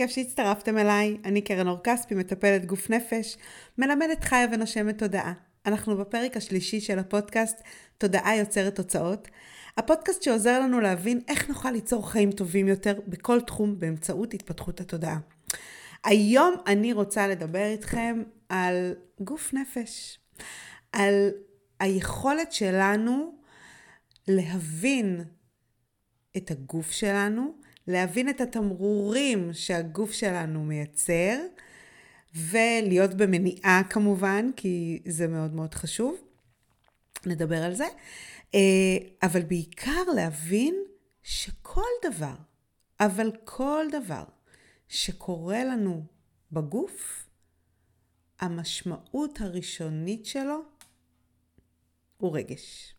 כיף שהצטרפתם אליי. אני קרן אור כספי, מטפלת גוף נפש, מלמדת חיה ונושמת תודעה. אנחנו בפרק השלישי של הפודקאסט תודעה יוצרת תוצאות. הפודקאסט שעוזר לנו להבין איך נוכל ליצור חיים טובים יותר בכל תחום באמצעות התפתחות התודעה. היום אני רוצה לדבר איתכם על גוף נפש, על היכולת שלנו להבין את הגוף שלנו, להבין את התמרורים שהגוף שלנו מייצר, ולהיות במניעה כמובן, כי זה מאוד מאוד חשוב. נדבר על זה. אה, אבל בעיקר להבין שכל דבר, אבל כל דבר שקורה לנו בגוף, המשמעות הראשונית שלו הוא רגש.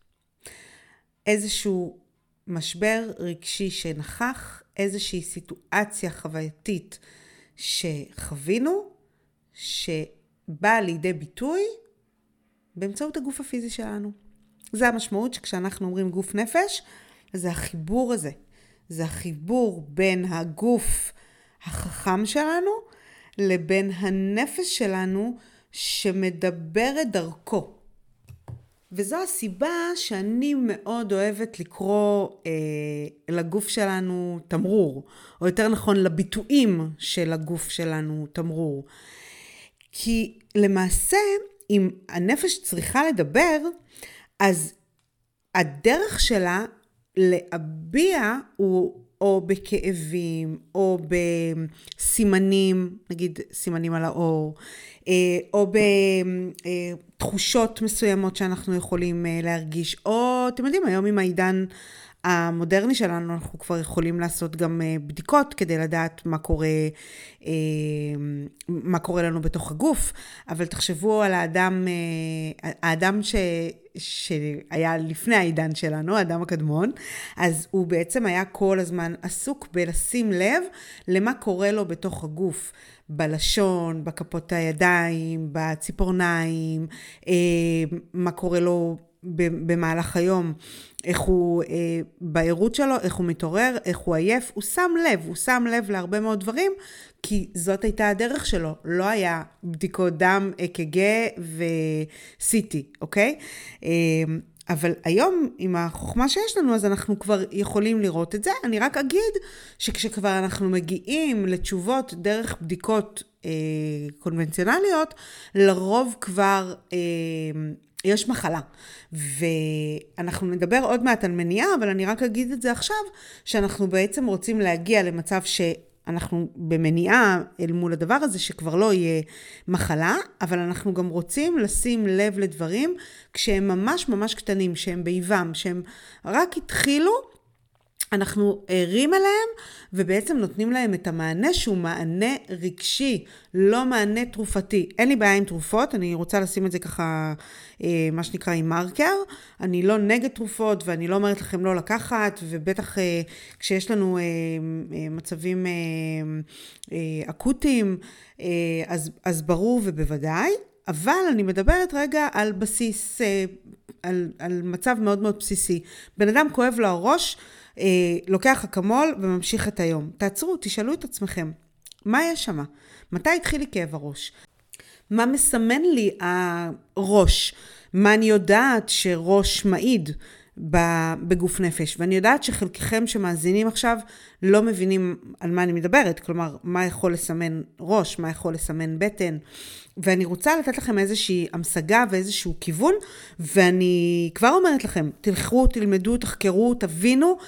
איזשהו משבר רגשי שנכח, איזושהי סיטואציה חווייתית שחווינו, שבאה לידי ביטוי באמצעות הגוף הפיזי שלנו. זה המשמעות שכשאנחנו אומרים גוף נפש, זה החיבור הזה. זה החיבור בין הגוף החכם שלנו לבין הנפש שלנו שמדבר את דרכו. וזו הסיבה שאני מאוד אוהבת לקרוא אה, לגוף שלנו תמרור, או יותר נכון לביטויים של הגוף שלנו תמרור. כי למעשה, אם הנפש צריכה לדבר, אז הדרך שלה להביע הוא או בכאבים, או בסימנים, נגיד סימנים על האור, אה, או בתחושות מסוימות שאנחנו יכולים אה, להרגיש, או אתם יודעים, היום עם העידן המודרני שלנו, אנחנו כבר יכולים לעשות גם אה, בדיקות כדי לדעת מה קורה, מה קורה לנו בתוך הגוף, אבל תחשבו על האדם, האדם ש... שהיה לפני העידן שלנו, האדם הקדמון, אז הוא בעצם היה כל הזמן עסוק בלשים לב למה קורה לו בתוך הגוף, בלשון, בכפות הידיים, בציפורניים, אה, מה קורה לו במהלך היום, איך הוא, אה, בערות שלו, איך הוא מתעורר, איך הוא עייף, הוא שם לב, הוא שם לב להרבה מאוד דברים, כי זאת הייתה הדרך שלו, לא היה בדיקות דם, אק"ג ו-CT, אוקיי? אה, אבל היום, עם החוכמה שיש לנו, אז אנחנו כבר יכולים לראות את זה. אני רק אגיד שכשכבר אנחנו מגיעים לתשובות דרך בדיקות אה, קונבנציונליות, לרוב כבר... אה, יש מחלה. ואנחנו נדבר עוד מעט על מניעה, אבל אני רק אגיד את זה עכשיו, שאנחנו בעצם רוצים להגיע למצב שאנחנו במניעה אל מול הדבר הזה, שכבר לא יהיה מחלה, אבל אנחנו גם רוצים לשים לב לדברים כשהם ממש ממש קטנים, שהם באיבם, שהם רק התחילו. אנחנו ערים אליהם ובעצם נותנים להם את המענה שהוא מענה רגשי, לא מענה תרופתי. אין לי בעיה עם תרופות, אני רוצה לשים את זה ככה, אה, מה שנקרא עם מרקר. אני לא נגד תרופות ואני לא אומרת לכם לא לקחת, ובטח אה, כשיש לנו אה, מצבים אקוטיים, אז, אז ברור ובוודאי. אבל אני מדברת רגע על בסיס, על, על מצב מאוד מאוד בסיסי. בן אדם כואב לו הראש, אה, לוקח אקמול וממשיך את היום. תעצרו, תשאלו את עצמכם, מה יש שם? מתי התחיל לי כאב הראש? מה מסמן לי הראש? מה אני יודעת שראש מעיד בגוף נפש? ואני יודעת שחלקכם שמאזינים עכשיו לא מבינים על מה אני מדברת, כלומר, מה יכול לסמן ראש, מה יכול לסמן בטן. ואני רוצה לתת לכם איזושהי המשגה ואיזשהו כיוון, ואני כבר אומרת לכם, תלכו, תלמדו, תחקרו, תבינו,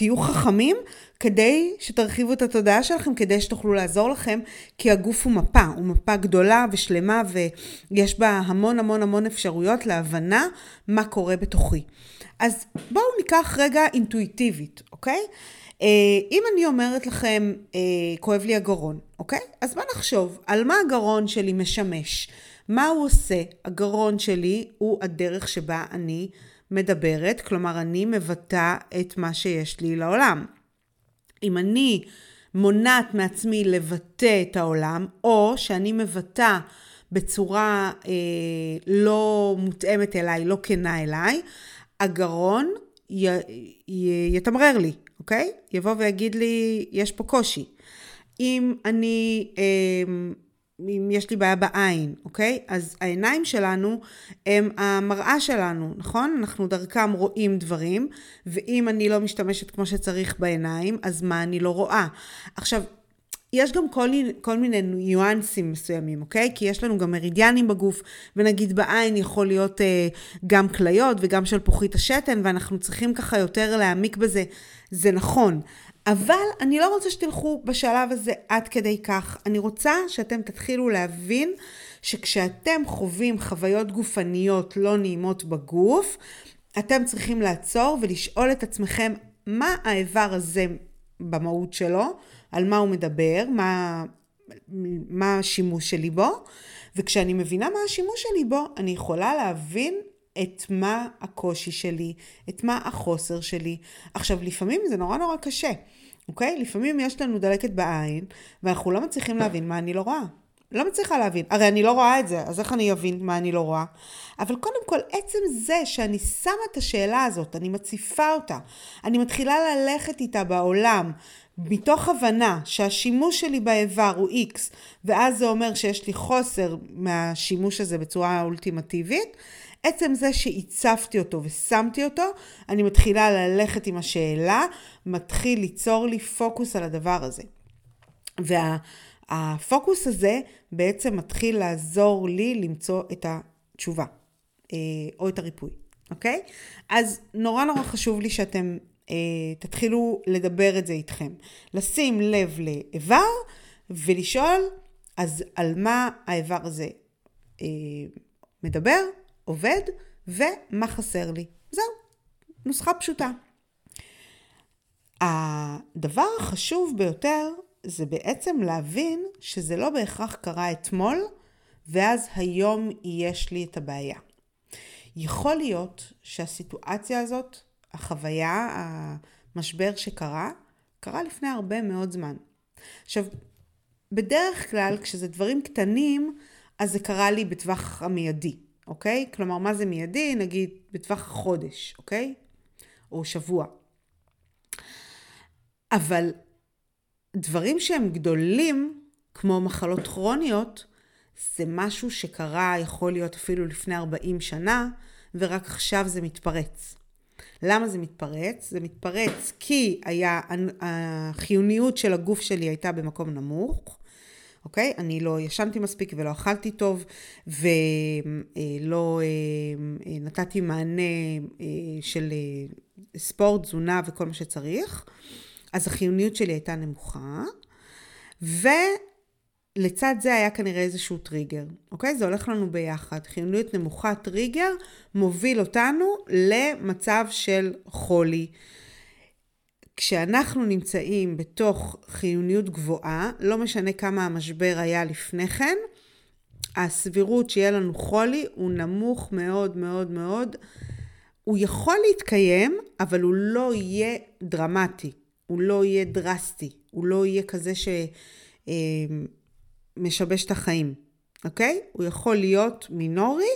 תהיו חכמים, כדי שתרחיבו את התודעה שלכם, כדי שתוכלו לעזור לכם, כי הגוף הוא מפה, הוא מפה גדולה ושלמה, ויש בה המון המון המון אפשרויות להבנה מה קורה בתוכי. אז בואו ניקח רגע אינטואיטיבית, אוקיי? אה, אם אני אומרת לכם, אה, כואב לי הגרון, אוקיי? אז מה נחשוב? על מה הגרון שלי משמש? מה הוא עושה? הגרון שלי הוא הדרך שבה אני מדברת, כלומר אני מבטא את מה שיש לי לעולם. אם אני מונעת מעצמי לבטא את העולם, או שאני מבטא בצורה אה, לא מותאמת אליי, לא כנה אליי, הגרון י, י, יתמרר לי, אוקיי? יבוא ויגיד לי, יש פה קושי. אם אני, אמ, אם יש לי בעיה בעין, אוקיי? אז העיניים שלנו הם המראה שלנו, נכון? אנחנו דרכם רואים דברים, ואם אני לא משתמשת כמו שצריך בעיניים, אז מה אני לא רואה? עכשיו, יש גם כל, כל מיני ניואנסים מסוימים, אוקיי? כי יש לנו גם מרידיאנים בגוף, ונגיד בעין יכול להיות אה, גם כליות וגם שלפוחית השתן, ואנחנו צריכים ככה יותר להעמיק בזה. זה נכון. אבל אני לא רוצה שתלכו בשלב הזה עד כדי כך. אני רוצה שאתם תתחילו להבין שכשאתם חווים חוויות גופניות לא נעימות בגוף, אתם צריכים לעצור ולשאול את עצמכם מה האיבר הזה במהות שלו, על מה הוא מדבר, מה, מה השימוש שלי בו, וכשאני מבינה מה השימוש שלי בו, אני יכולה להבין את מה הקושי שלי, את מה החוסר שלי. עכשיו, לפעמים זה נורא נורא קשה, אוקיי? לפעמים יש לנו דלקת בעין, ואנחנו לא מצליחים להבין מה אני לא רואה. לא מצליחה להבין. הרי אני לא רואה את זה, אז איך אני אבין מה אני לא רואה? אבל קודם כל, עצם זה שאני שמה את השאלה הזאת, אני מציפה אותה, אני מתחילה ללכת איתה בעולם, מתוך הבנה שהשימוש שלי באיבר הוא X, ואז זה אומר שיש לי חוסר מהשימוש הזה בצורה אולטימטיבית, עצם זה שהצפתי אותו ושמתי אותו, אני מתחילה ללכת עם השאלה, מתחיל ליצור לי פוקוס על הדבר הזה. והפוקוס וה, הזה בעצם מתחיל לעזור לי למצוא את התשובה, אה, או את הריפוי, אוקיי? אז נורא נורא חשוב לי שאתם תתחילו לדבר את זה איתכם. לשים לב לאיבר ולשאול, אז על מה האיבר הזה אה, מדבר, עובד, ומה חסר לי. זהו, נוסחה פשוטה. הדבר החשוב ביותר זה בעצם להבין שזה לא בהכרח קרה אתמול, ואז היום יש לי את הבעיה. יכול להיות שהסיטואציה הזאת החוויה, המשבר שקרה, קרה לפני הרבה מאוד זמן. עכשיו, בדרך כלל כשזה דברים קטנים, אז זה קרה לי בטווח המיידי, אוקיי? כלומר, מה זה מיידי? נגיד בטווח חודש, אוקיי? או שבוע. אבל דברים שהם גדולים, כמו מחלות כרוניות, זה משהו שקרה, יכול להיות אפילו לפני 40 שנה, ורק עכשיו זה מתפרץ. למה זה מתפרץ? זה מתפרץ כי היה, החיוניות של הגוף שלי הייתה במקום נמוך, אוקיי? אני לא ישנתי מספיק ולא אכלתי טוב ולא אה, נתתי מענה אה, של אה, ספורט, תזונה וכל מה שצריך. אז החיוניות שלי הייתה נמוכה. ו... לצד זה היה כנראה איזשהו טריגר, אוקיי? זה הולך לנו ביחד. חיוניות נמוכה, טריגר, מוביל אותנו למצב של חולי. כשאנחנו נמצאים בתוך חיוניות גבוהה, לא משנה כמה המשבר היה לפני כן, הסבירות שיהיה לנו חולי הוא נמוך מאוד מאוד מאוד. הוא יכול להתקיים, אבל הוא לא יהיה דרמטי, הוא לא יהיה דרסטי, הוא לא יהיה כזה ש... משבש את החיים, אוקיי? הוא יכול להיות מינורי,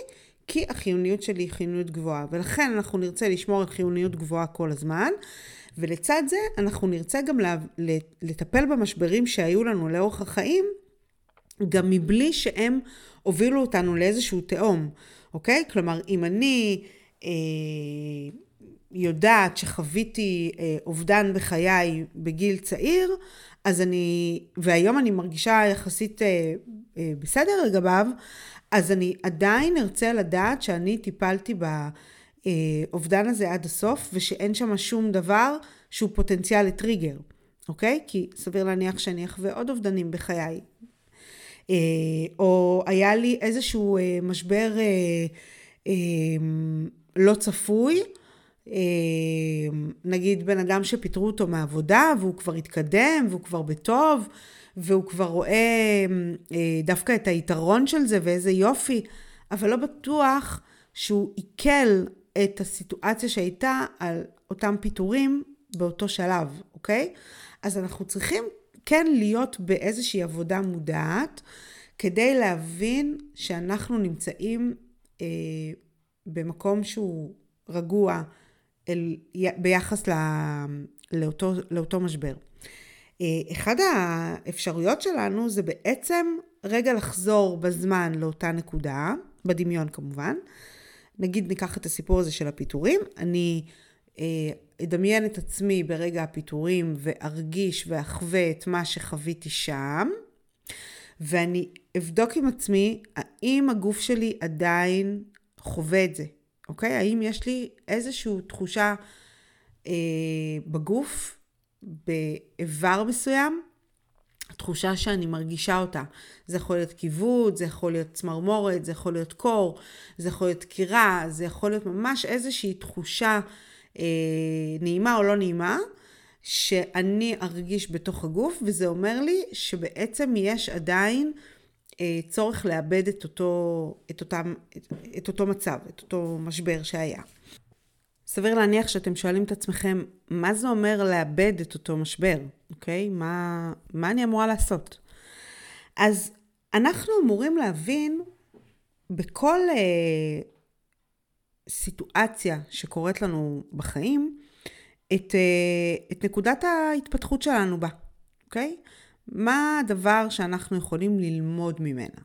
כי החיוניות שלי היא חיוניות גבוהה. ולכן אנחנו נרצה לשמור על חיוניות גבוהה כל הזמן, ולצד זה אנחנו נרצה גם לטפל במשברים שהיו לנו לאורך החיים, גם מבלי שהם הובילו אותנו לאיזשהו תהום, אוקיי? כלומר, אם אני... אה, יודעת שחוויתי אה, אובדן בחיי בגיל צעיר, אז אני, והיום אני מרגישה יחסית אה, אה, בסדר לגביו, אז אני עדיין ארצה לדעת שאני טיפלתי באובדן הזה עד הסוף, ושאין שם שום דבר שהוא פוטנציאל לטריגר, אוקיי? כי סביר להניח שאני אחווה עוד אובדנים בחיי. אה, או היה לי איזשהו אה, משבר אה, אה, לא צפוי, נגיד בן אדם שפיטרו אותו מעבודה והוא כבר התקדם והוא כבר בטוב והוא כבר רואה אה, דווקא את היתרון של זה ואיזה יופי, אבל לא בטוח שהוא עיכל את הסיטואציה שהייתה על אותם פיטורים באותו שלב, אוקיי? אז אנחנו צריכים כן להיות באיזושהי עבודה מודעת כדי להבין שאנחנו נמצאים אה, במקום שהוא רגוע, אל, ביחס לא, לאותו, לאותו משבר. אחד האפשרויות שלנו זה בעצם רגע לחזור בזמן לאותה נקודה, בדמיון כמובן. נגיד ניקח את הסיפור הזה של הפיטורים, אני אה, אדמיין את עצמי ברגע הפיטורים וארגיש ואחווה את מה שחוויתי שם, ואני אבדוק עם עצמי האם הגוף שלי עדיין חווה את זה, אוקיי? האם יש לי איזושהי תחושה אה, בגוף, באיבר מסוים, תחושה שאני מרגישה אותה. זה יכול להיות כיבוד, זה יכול להיות צמרמורת, זה יכול להיות קור, זה יכול להיות דקירה, זה יכול להיות ממש איזושהי תחושה אה, נעימה או לא נעימה, שאני ארגיש בתוך הגוף, וזה אומר לי שבעצם יש עדיין צורך לאבד את אותו, את, אותם, את, את אותו מצב, את אותו משבר שהיה. סביר להניח שאתם שואלים את עצמכם, מה זה אומר לאבד את אותו משבר, אוקיי? מה, מה אני אמורה לעשות? אז אנחנו אמורים להבין בכל אה, סיטואציה שקורית לנו בחיים, את, אה, את נקודת ההתפתחות שלנו בה, אוקיי? מה הדבר שאנחנו יכולים ללמוד ממנה.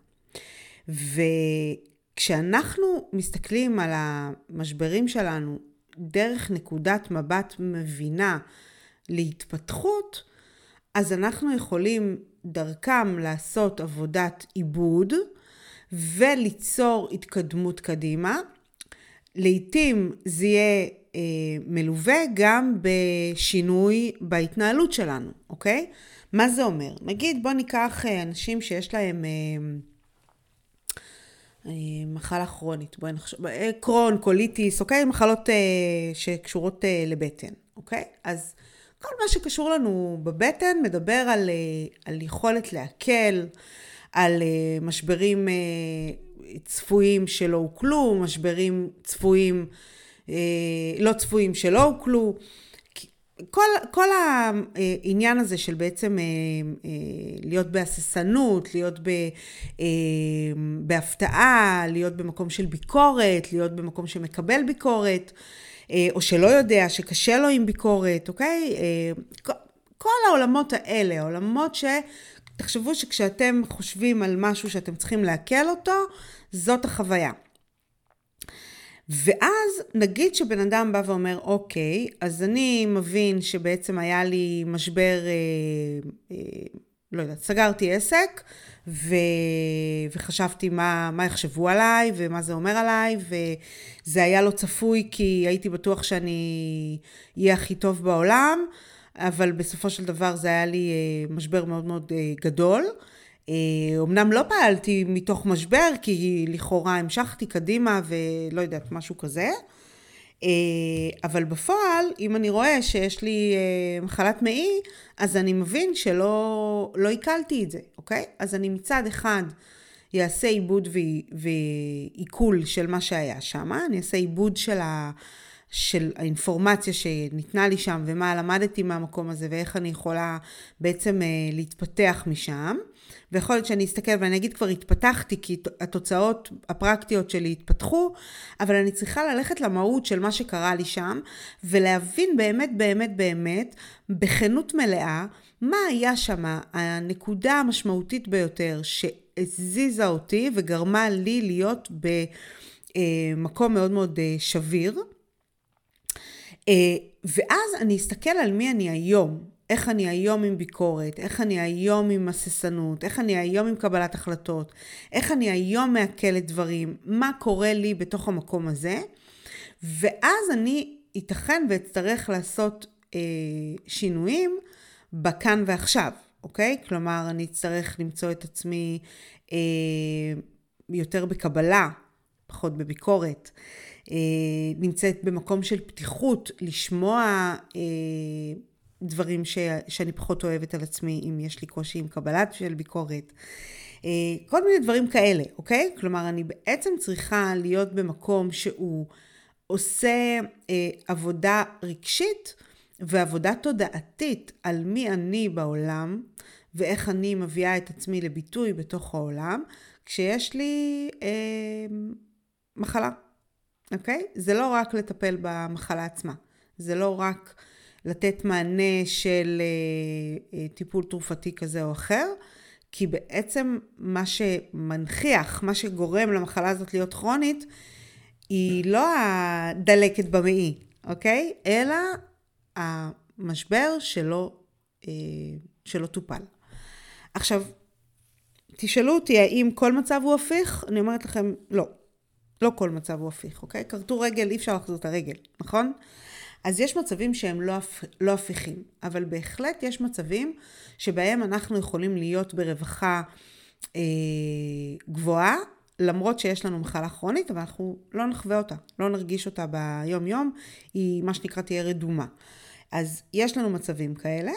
וכשאנחנו מסתכלים על המשברים שלנו דרך נקודת מבט מבינה להתפתחות, אז אנחנו יכולים דרכם לעשות עבודת עיבוד וליצור התקדמות קדימה. לעתים זה יהיה אה, מלווה גם בשינוי בהתנהלות שלנו, אוקיי? מה זה אומר? נגיד בוא ניקח אה, אנשים שיש להם אה, אה, מחלה כרונית, בואי נחשוב, קרון, קוליטיס, אוקיי? מחלות שקשורות לבטן, אוקיי? אז כל מה שקשור לנו בבטן מדבר על, על יכולת להקל, על משברים צפויים שלא הוקלו, משברים צפויים, לא צפויים שלא הוקלו. כל, כל העניין הזה של בעצם אה, אה, להיות בהססנות, להיות ב, בהפתעה, להיות במקום של ביקורת, להיות במקום שמקבל ביקורת, או שלא יודע, שקשה לו עם ביקורת, אוקיי? כל העולמות האלה, העולמות ש... תחשבו שכשאתם חושבים על משהו שאתם צריכים לעכל אותו, זאת החוויה. ואז נגיד שבן אדם בא ואומר, אוקיי, אז אני מבין שבעצם היה לי משבר, אה, אה, לא יודעת, סגרתי עסק, ו... וחשבתי מה, מה יחשבו עליי ומה זה אומר עליי, וזה היה לא צפוי כי הייתי בטוח שאני אהיה הכי טוב בעולם, אבל בסופו של דבר זה היה לי אה, משבר מאוד מאוד אה, גדול. אומנם לא פעלתי מתוך משבר, כי לכאורה המשכתי קדימה ולא יודעת, משהו כזה. אבל בפועל, אם אני רואה שיש לי מחלת מעי, אז אני מבין שלא לא עיכלתי את זה, אוקיי? אז אני מצד אחד אעשה עיבוד ועיכול של מה שהיה שם, אני אעשה עיבוד של, ה, של האינפורמציה שניתנה לי שם ומה למדתי מהמקום הזה ואיך אני יכולה בעצם להתפתח משם. ויכול להיות שאני אסתכל ואני אגיד כבר התפתחתי, כי התוצאות הפרקטיות שלי התפתחו, אבל אני צריכה ללכת למהות של מה שקרה לי שם, ולהבין באמת באמת באמת, בכנות מלאה, מה היה שם הנקודה המשמעותית ביותר שהזיזה אותי וגרמה לי להיות במקום מאוד מאוד אה, שביר. אה, ואז אני אסתכל על מי אני היום, איך אני היום עם ביקורת, איך אני היום עם הססנות, איך אני היום עם קבלת החלטות, איך אני היום מעכלת דברים, מה קורה לי בתוך המקום הזה, ואז אני ייתכן ואצטרך לעשות אה, שינויים בכאן ועכשיו, אוקיי? כלומר, אני אצטרך למצוא את עצמי אה, יותר בקבלה, פחות בביקורת. אה, נמצאת במקום של פתיחות, לשמוע אה, דברים ש, שאני פחות אוהבת על עצמי, אם יש לי קושי עם קבלת של ביקורת. אה, כל מיני דברים כאלה, אוקיי? כלומר, אני בעצם צריכה להיות במקום שהוא עושה אה, עבודה רגשית ועבודה תודעתית על מי אני בעולם ואיך אני מביאה את עצמי לביטוי בתוך העולם, כשיש לי אה, מחלה, אוקיי? זה לא רק לטפל במחלה עצמה. זה לא רק לתת מענה של אה, אה, טיפול תרופתי כזה או אחר, כי בעצם מה שמנכיח, מה שגורם למחלה הזאת להיות כרונית, היא לא הדלקת במעי, אוקיי? אלא המשבר שלא, אה, שלא טופל. עכשיו, תשאלו אותי האם כל מצב הוא הפיך? אני אומרת לכם, לא. לא כל מצב הוא הפיך, אוקיי? כרתו רגל, אי אפשר להחזיר את הרגל, נכון? אז יש מצבים שהם לא, לא הפיכים, אבל בהחלט יש מצבים שבהם אנחנו יכולים להיות ברווחה אה, גבוהה, למרות שיש לנו מחלה כרונית, אבל אנחנו לא נחווה אותה, לא נרגיש אותה ביום-יום, היא מה שנקרא תהיה רדומה. אז יש לנו מצבים כאלה,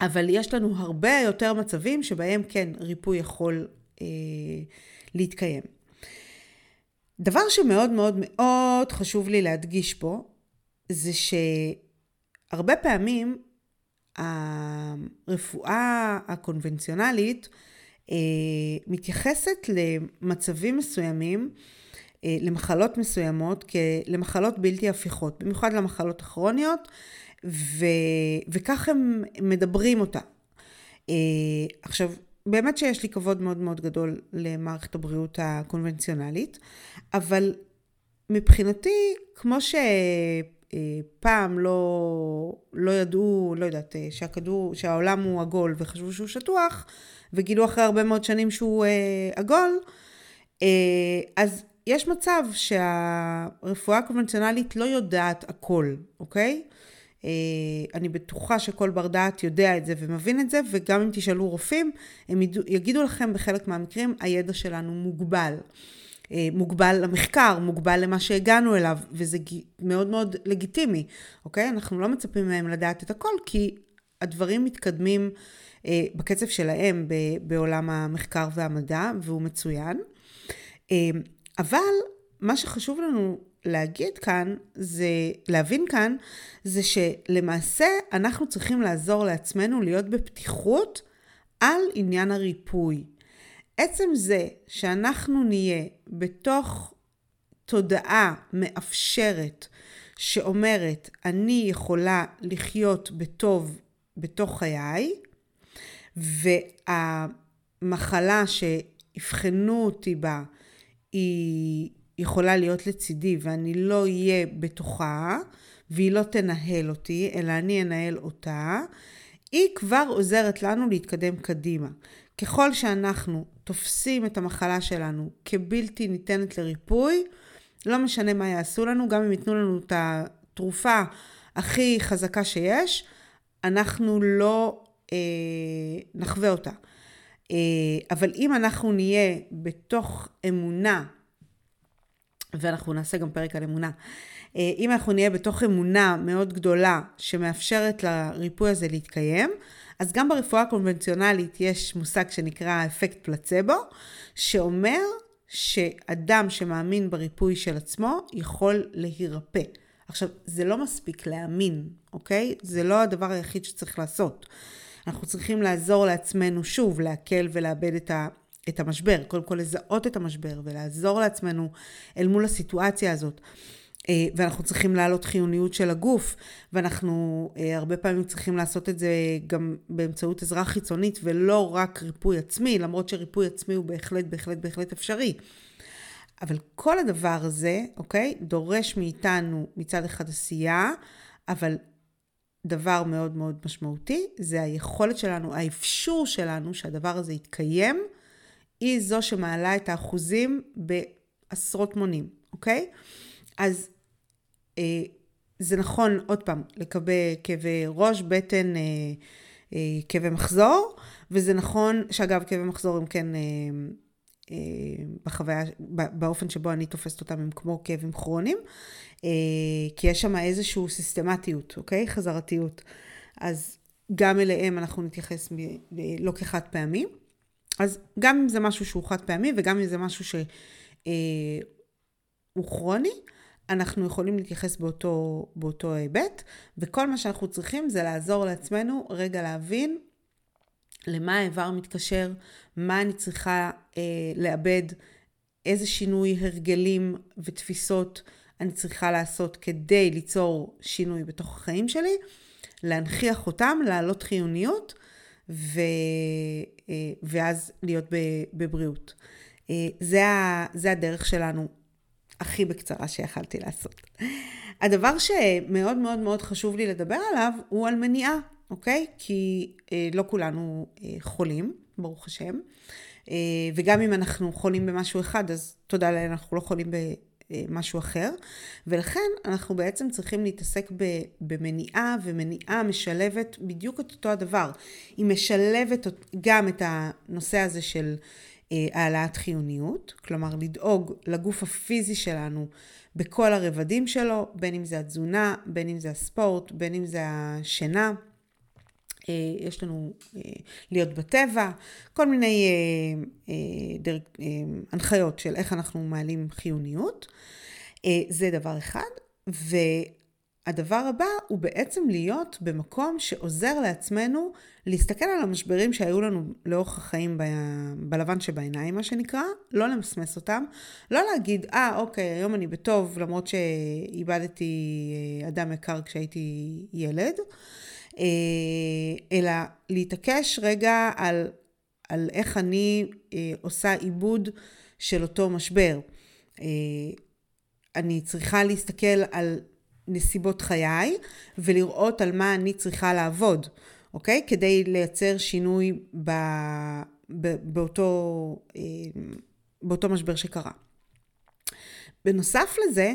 אבל יש לנו הרבה יותר מצבים שבהם כן ריפוי יכול אה, להתקיים. דבר שמאוד מאוד מאוד חשוב לי להדגיש פה, זה שהרבה פעמים הרפואה הקונבנציונלית אה, מתייחסת למצבים מסוימים, אה, למחלות מסוימות, למחלות בלתי הפיכות, במיוחד למחלות הכרוניות, ו, וכך הם מדברים אותה. אה, עכשיו, באמת שיש לי כבוד מאוד מאוד גדול למערכת הבריאות הקונבנציונלית, אבל מבחינתי, כמו שפעם לא, לא ידעו, לא יודעת, שהכדור, שהעולם הוא עגול וחשבו שהוא שטוח, וגילו אחרי הרבה מאוד שנים שהוא אה, עגול, אה, אז יש מצב שהרפואה הקונבנציונלית לא יודעת הכל, אוקיי? אה, אני בטוחה שכל בר דעת יודע את זה ומבין את זה, וגם אם תשאלו רופאים, הם יגידו לכם בחלק מהמקרים, הידע שלנו מוגבל. אה, מוגבל למחקר, מוגבל למה שהגענו אליו, וזה מאוד מאוד לגיטימי, אוקיי? אנחנו לא מצפים מהם לדעת את הכל, כי הדברים מתקדמים אה, בקצב שלהם בעולם המחקר והמדע, והוא מצוין. אבל מה שחשוב לנו להגיד כאן, זה, להבין כאן, זה שלמעשה אנחנו צריכים לעזור לעצמנו להיות בפתיחות על עניין הריפוי. עצם זה שאנחנו נהיה בתוך תודעה מאפשרת שאומרת, אני יכולה לחיות בטוב בתוך חיי, והמחלה שיבחנו אותי בה היא יכולה להיות לצידי ואני לא אהיה בתוכה, והיא לא תנהל אותי, אלא אני אנהל אותה, היא כבר עוזרת לנו להתקדם קדימה. ככל שאנחנו תופסים את המחלה שלנו כבלתי ניתנת לריפוי, לא משנה מה יעשו לנו, גם אם ייתנו לנו את התרופה הכי חזקה שיש, אנחנו לא אה, נחווה אותה. אה, אבל אם אנחנו נהיה בתוך אמונה ואנחנו נעשה גם פרק על אמונה. אה, אם אנחנו נהיה בתוך אמונה מאוד גדולה שמאפשרת לריפוי הזה להתקיים, אז גם ברפואה הקונבנציונלית יש מושג שנקרא אפקט פלצבו, שאומר שאדם שמאמין בריפוי של עצמו יכול להירפא. עכשיו, זה לא מספיק להאמין, אוקיי? זה לא הדבר היחיד שצריך לעשות. אנחנו צריכים לעזור לעצמנו שוב, להקל ולאבד את ה... את המשבר, קודם כל לזהות את המשבר ולעזור לעצמנו אל מול הסיטואציה הזאת. אה, ואנחנו צריכים להעלות חיוניות של הגוף, ואנחנו אה, הרבה פעמים צריכים לעשות את זה גם באמצעות עזרה חיצונית ולא רק ריפוי עצמי, למרות שריפוי עצמי הוא בהחלט, בהחלט, בהחלט אפשרי. אבל כל הדבר הזה, אוקיי, דורש מאיתנו מצד אחד עשייה, אבל דבר מאוד מאוד משמעותי, זה היכולת שלנו, האפשור שלנו שהדבר הזה יתקיים, היא זו שמעלה את האחוזים בעשרות מונים, אוקיי? אז זה נכון, עוד פעם, לקבל כאבי ראש, בטן, אה, אה, כאבי מחזור, וזה נכון, שאגב, כאבי מחזור הם כן... אה, אה, בחוויה, באופן שבו אני תופסת אותם הם כמו כאבים כרוניים, אה, כי יש שם איזושהי סיסטמטיות, אוקיי? חזרתיות. אז גם אליהם אנחנו נתייחס לא כחד פעמים. אז גם אם זה משהו שהוא חד פעמי וגם אם זה משהו שהוא אה, כרוני, אנחנו יכולים להתייחס באותו, באותו היבט, וכל מה שאנחנו צריכים זה לעזור לעצמנו רגע להבין למה האיבר מתקשר, מה אני צריכה אה, לאבד, איזה שינוי הרגלים ותפיסות אני צריכה לעשות כדי ליצור שינוי בתוך החיים שלי, להנכיח אותם, להעלות חיוניות, ו... אה, ואז להיות בבריאות. אה, זה, ה... זה הדרך שלנו הכי בקצרה שיכלתי לעשות. הדבר שמאוד מאוד מאוד חשוב לי לדבר עליו הוא על מניעה, אוקיי? כי אה, לא כולנו אה, חולים, ברוך השם. אה, וגם אם אנחנו חולים במשהו אחד, אז תודה לאל, אנחנו לא חולים במשהו אחר. ולכן אנחנו בעצם צריכים להתעסק במניעה, ומניעה משלבת בדיוק את אותו הדבר. היא משלבת גם את הנושא הזה של העלאת חיוניות, כלומר לדאוג לגוף הפיזי שלנו בכל הרבדים שלו, בין אם זה התזונה, בין אם זה הספורט, בין אם זה השינה. אה, יש לנו אה, להיות בטבע, כל מיני אה, הנחיות של איך אנחנו מעלים חיוניות. זה דבר אחד. והדבר הבא הוא בעצם להיות במקום שעוזר לעצמנו להסתכל על המשברים שהיו לנו לאורך החיים ב... בלבן שבעיניים, מה שנקרא, לא למסמס אותם, לא להגיד, אה, ah, אוקיי, היום אני בטוב, למרות שאיבדתי אדם יקר כשהייתי ילד. אה, אלא להתעקש רגע על, על איך אני אה, עושה עיבוד של אותו משבר. אה, אני צריכה להסתכל על נסיבות חיי ולראות על מה אני צריכה לעבוד, אוקיי? כדי לייצר שינוי ב, ב, באותו, באותו משבר שקרה. בנוסף לזה,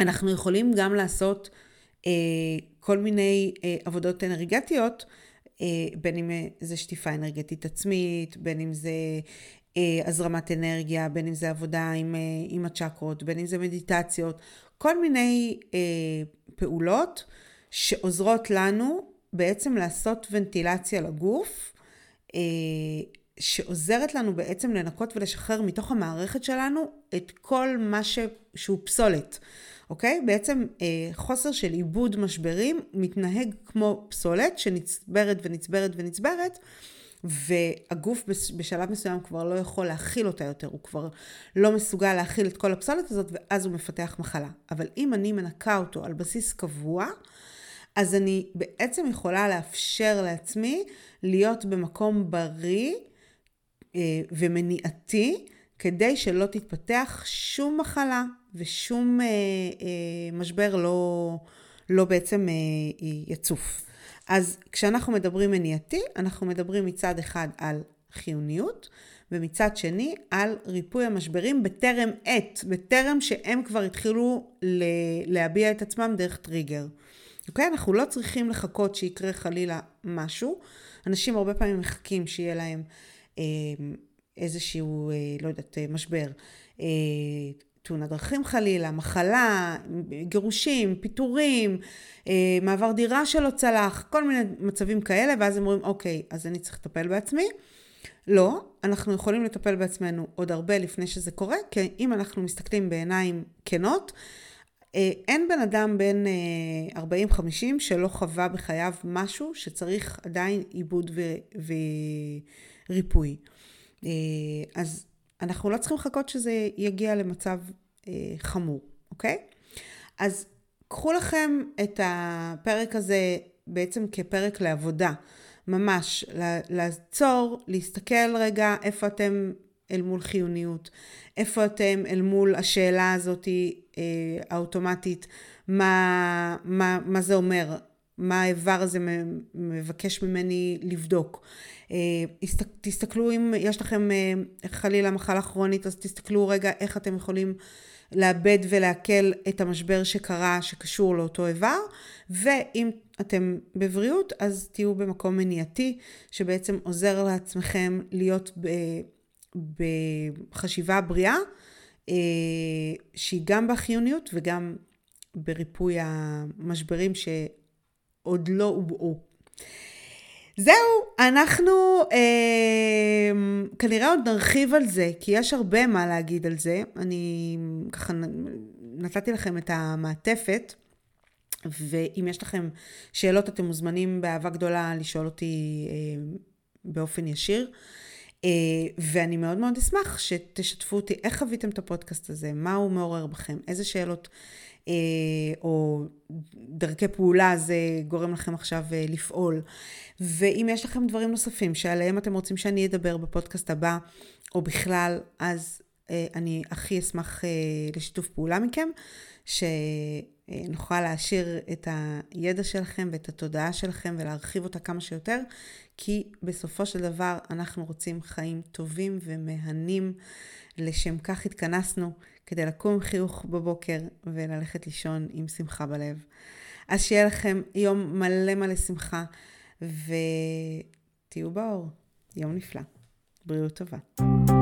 אנחנו יכולים גם לעשות אה, כל מיני אה, עבודות אנרגטיות, אה, בין אם זה שטיפה אנרגטית עצמית, בין אם זה הזרמת אנרגיה, בין אם זה עבודה עם, עם הצ'קרות, בין אם זה מדיטציות, כל מיני פעולות שעוזרות לנו בעצם לעשות ונטילציה לגוף, שעוזרת לנו בעצם לנקות ולשחרר מתוך המערכת שלנו את כל מה ש... שהוא פסולת. אוקיי? בעצם אה, חוסר של עיבוד משברים מתנהג כמו פסולת שנצברת ונצברת ונצברת, והגוף בשלב מסוים כבר לא יכול להכיל אותה יותר, הוא כבר לא מסוגל להכיל את כל הפסולת הזאת, ואז הוא מפתח מחלה. אבל אם אני מנקה אותו על בסיס קבוע, אז אני בעצם יכולה לאפשר לעצמי להיות במקום בריא אה, ומניעתי, כדי שלא תתפתח שום מחלה ושום אה, אה, משבר לא, לא בעצם יצוף. אז כשאנחנו מדברים מניעתי, אנחנו מדברים מצד אחד על חיוניות, ומצד שני על ריפוי המשברים בטרם עת, בטרם שהם כבר התחילו להביע את עצמם דרך טריגר. אוקיי? אנחנו לא צריכים לחכות שיקרה חלילה משהו. אנשים הרבה פעמים מחכים שיהיה להם אה, איזשהו, אה, לא יודעת, אה, משבר. אה, תאונת דרכים חלילה, מחלה, גירושים, פיטורים, מעבר דירה שלא צלח, כל מיני מצבים כאלה, ואז הם אומרים, אוקיי, אז אני צריך לטפל בעצמי. לא, אנחנו יכולים לטפל בעצמנו עוד הרבה לפני שזה קורה, כי אם אנחנו מסתכלים בעיניים כנות, אין בן אדם בין 40-50 שלא חווה בחייו משהו שצריך עדיין עיבוד וריפוי. אה, אז אנחנו לא צריכים לחכות שזה יגיע למצב אה, חמור, אוקיי? אז קחו לכם את הפרק הזה בעצם כפרק לעבודה, ממש, לעצור, להסתכל רגע איפה אתם אל מול חיוניות, איפה אתם אל מול השאלה הזאת אה, האוטומטית, מה, מה, מה זה אומר, מה האיבר הזה מבקש ממני לבדוק. אה, תסתכלו אם יש לכם אה, חלילה מחלה כרונית, אז תסתכלו רגע איך אתם יכולים לאבד ולעכל את המשבר שקרה, שקשור לאותו איבר, ואם אתם בבריאות, אז תהיו במקום מניעתי, שבעצם עוזר לעצמכם להיות בחשיבה בריאה, אה, שהיא גם בחיוניות וגם בריפוי המשברים שעוד לא הובעו. זהו, אנחנו אה, כנראה עוד נרחיב על זה, כי יש הרבה מה להגיד על זה. אני ככה נתתי לכם את המעטפת, ואם יש לכם שאלות, אתם מוזמנים באהבה גדולה לשאול אותי אה, באופן ישיר. ואני מאוד מאוד אשמח שתשתפו אותי איך חוויתם את הפודקאסט הזה, מה הוא מעורר בכם, איזה שאלות או דרכי פעולה זה גורם לכם עכשיו לפעול. ואם יש לכם דברים נוספים שעליהם אתם רוצים שאני אדבר בפודקאסט הבא, או בכלל, אז אני הכי אשמח לשיתוף פעולה מכם, שנוכל להעשיר את הידע שלכם ואת התודעה שלכם ולהרחיב אותה כמה שיותר, כי בסופו של דבר אנחנו רוצים חיים טובים ומהנים. לשם כך התכנסנו, כדי לקום עם חיוך בבוקר וללכת לישון עם שמחה בלב. אז שיהיה לכם יום מלא מלא שמחה, ותהיו באור. יום נפלא. בריאות טובה.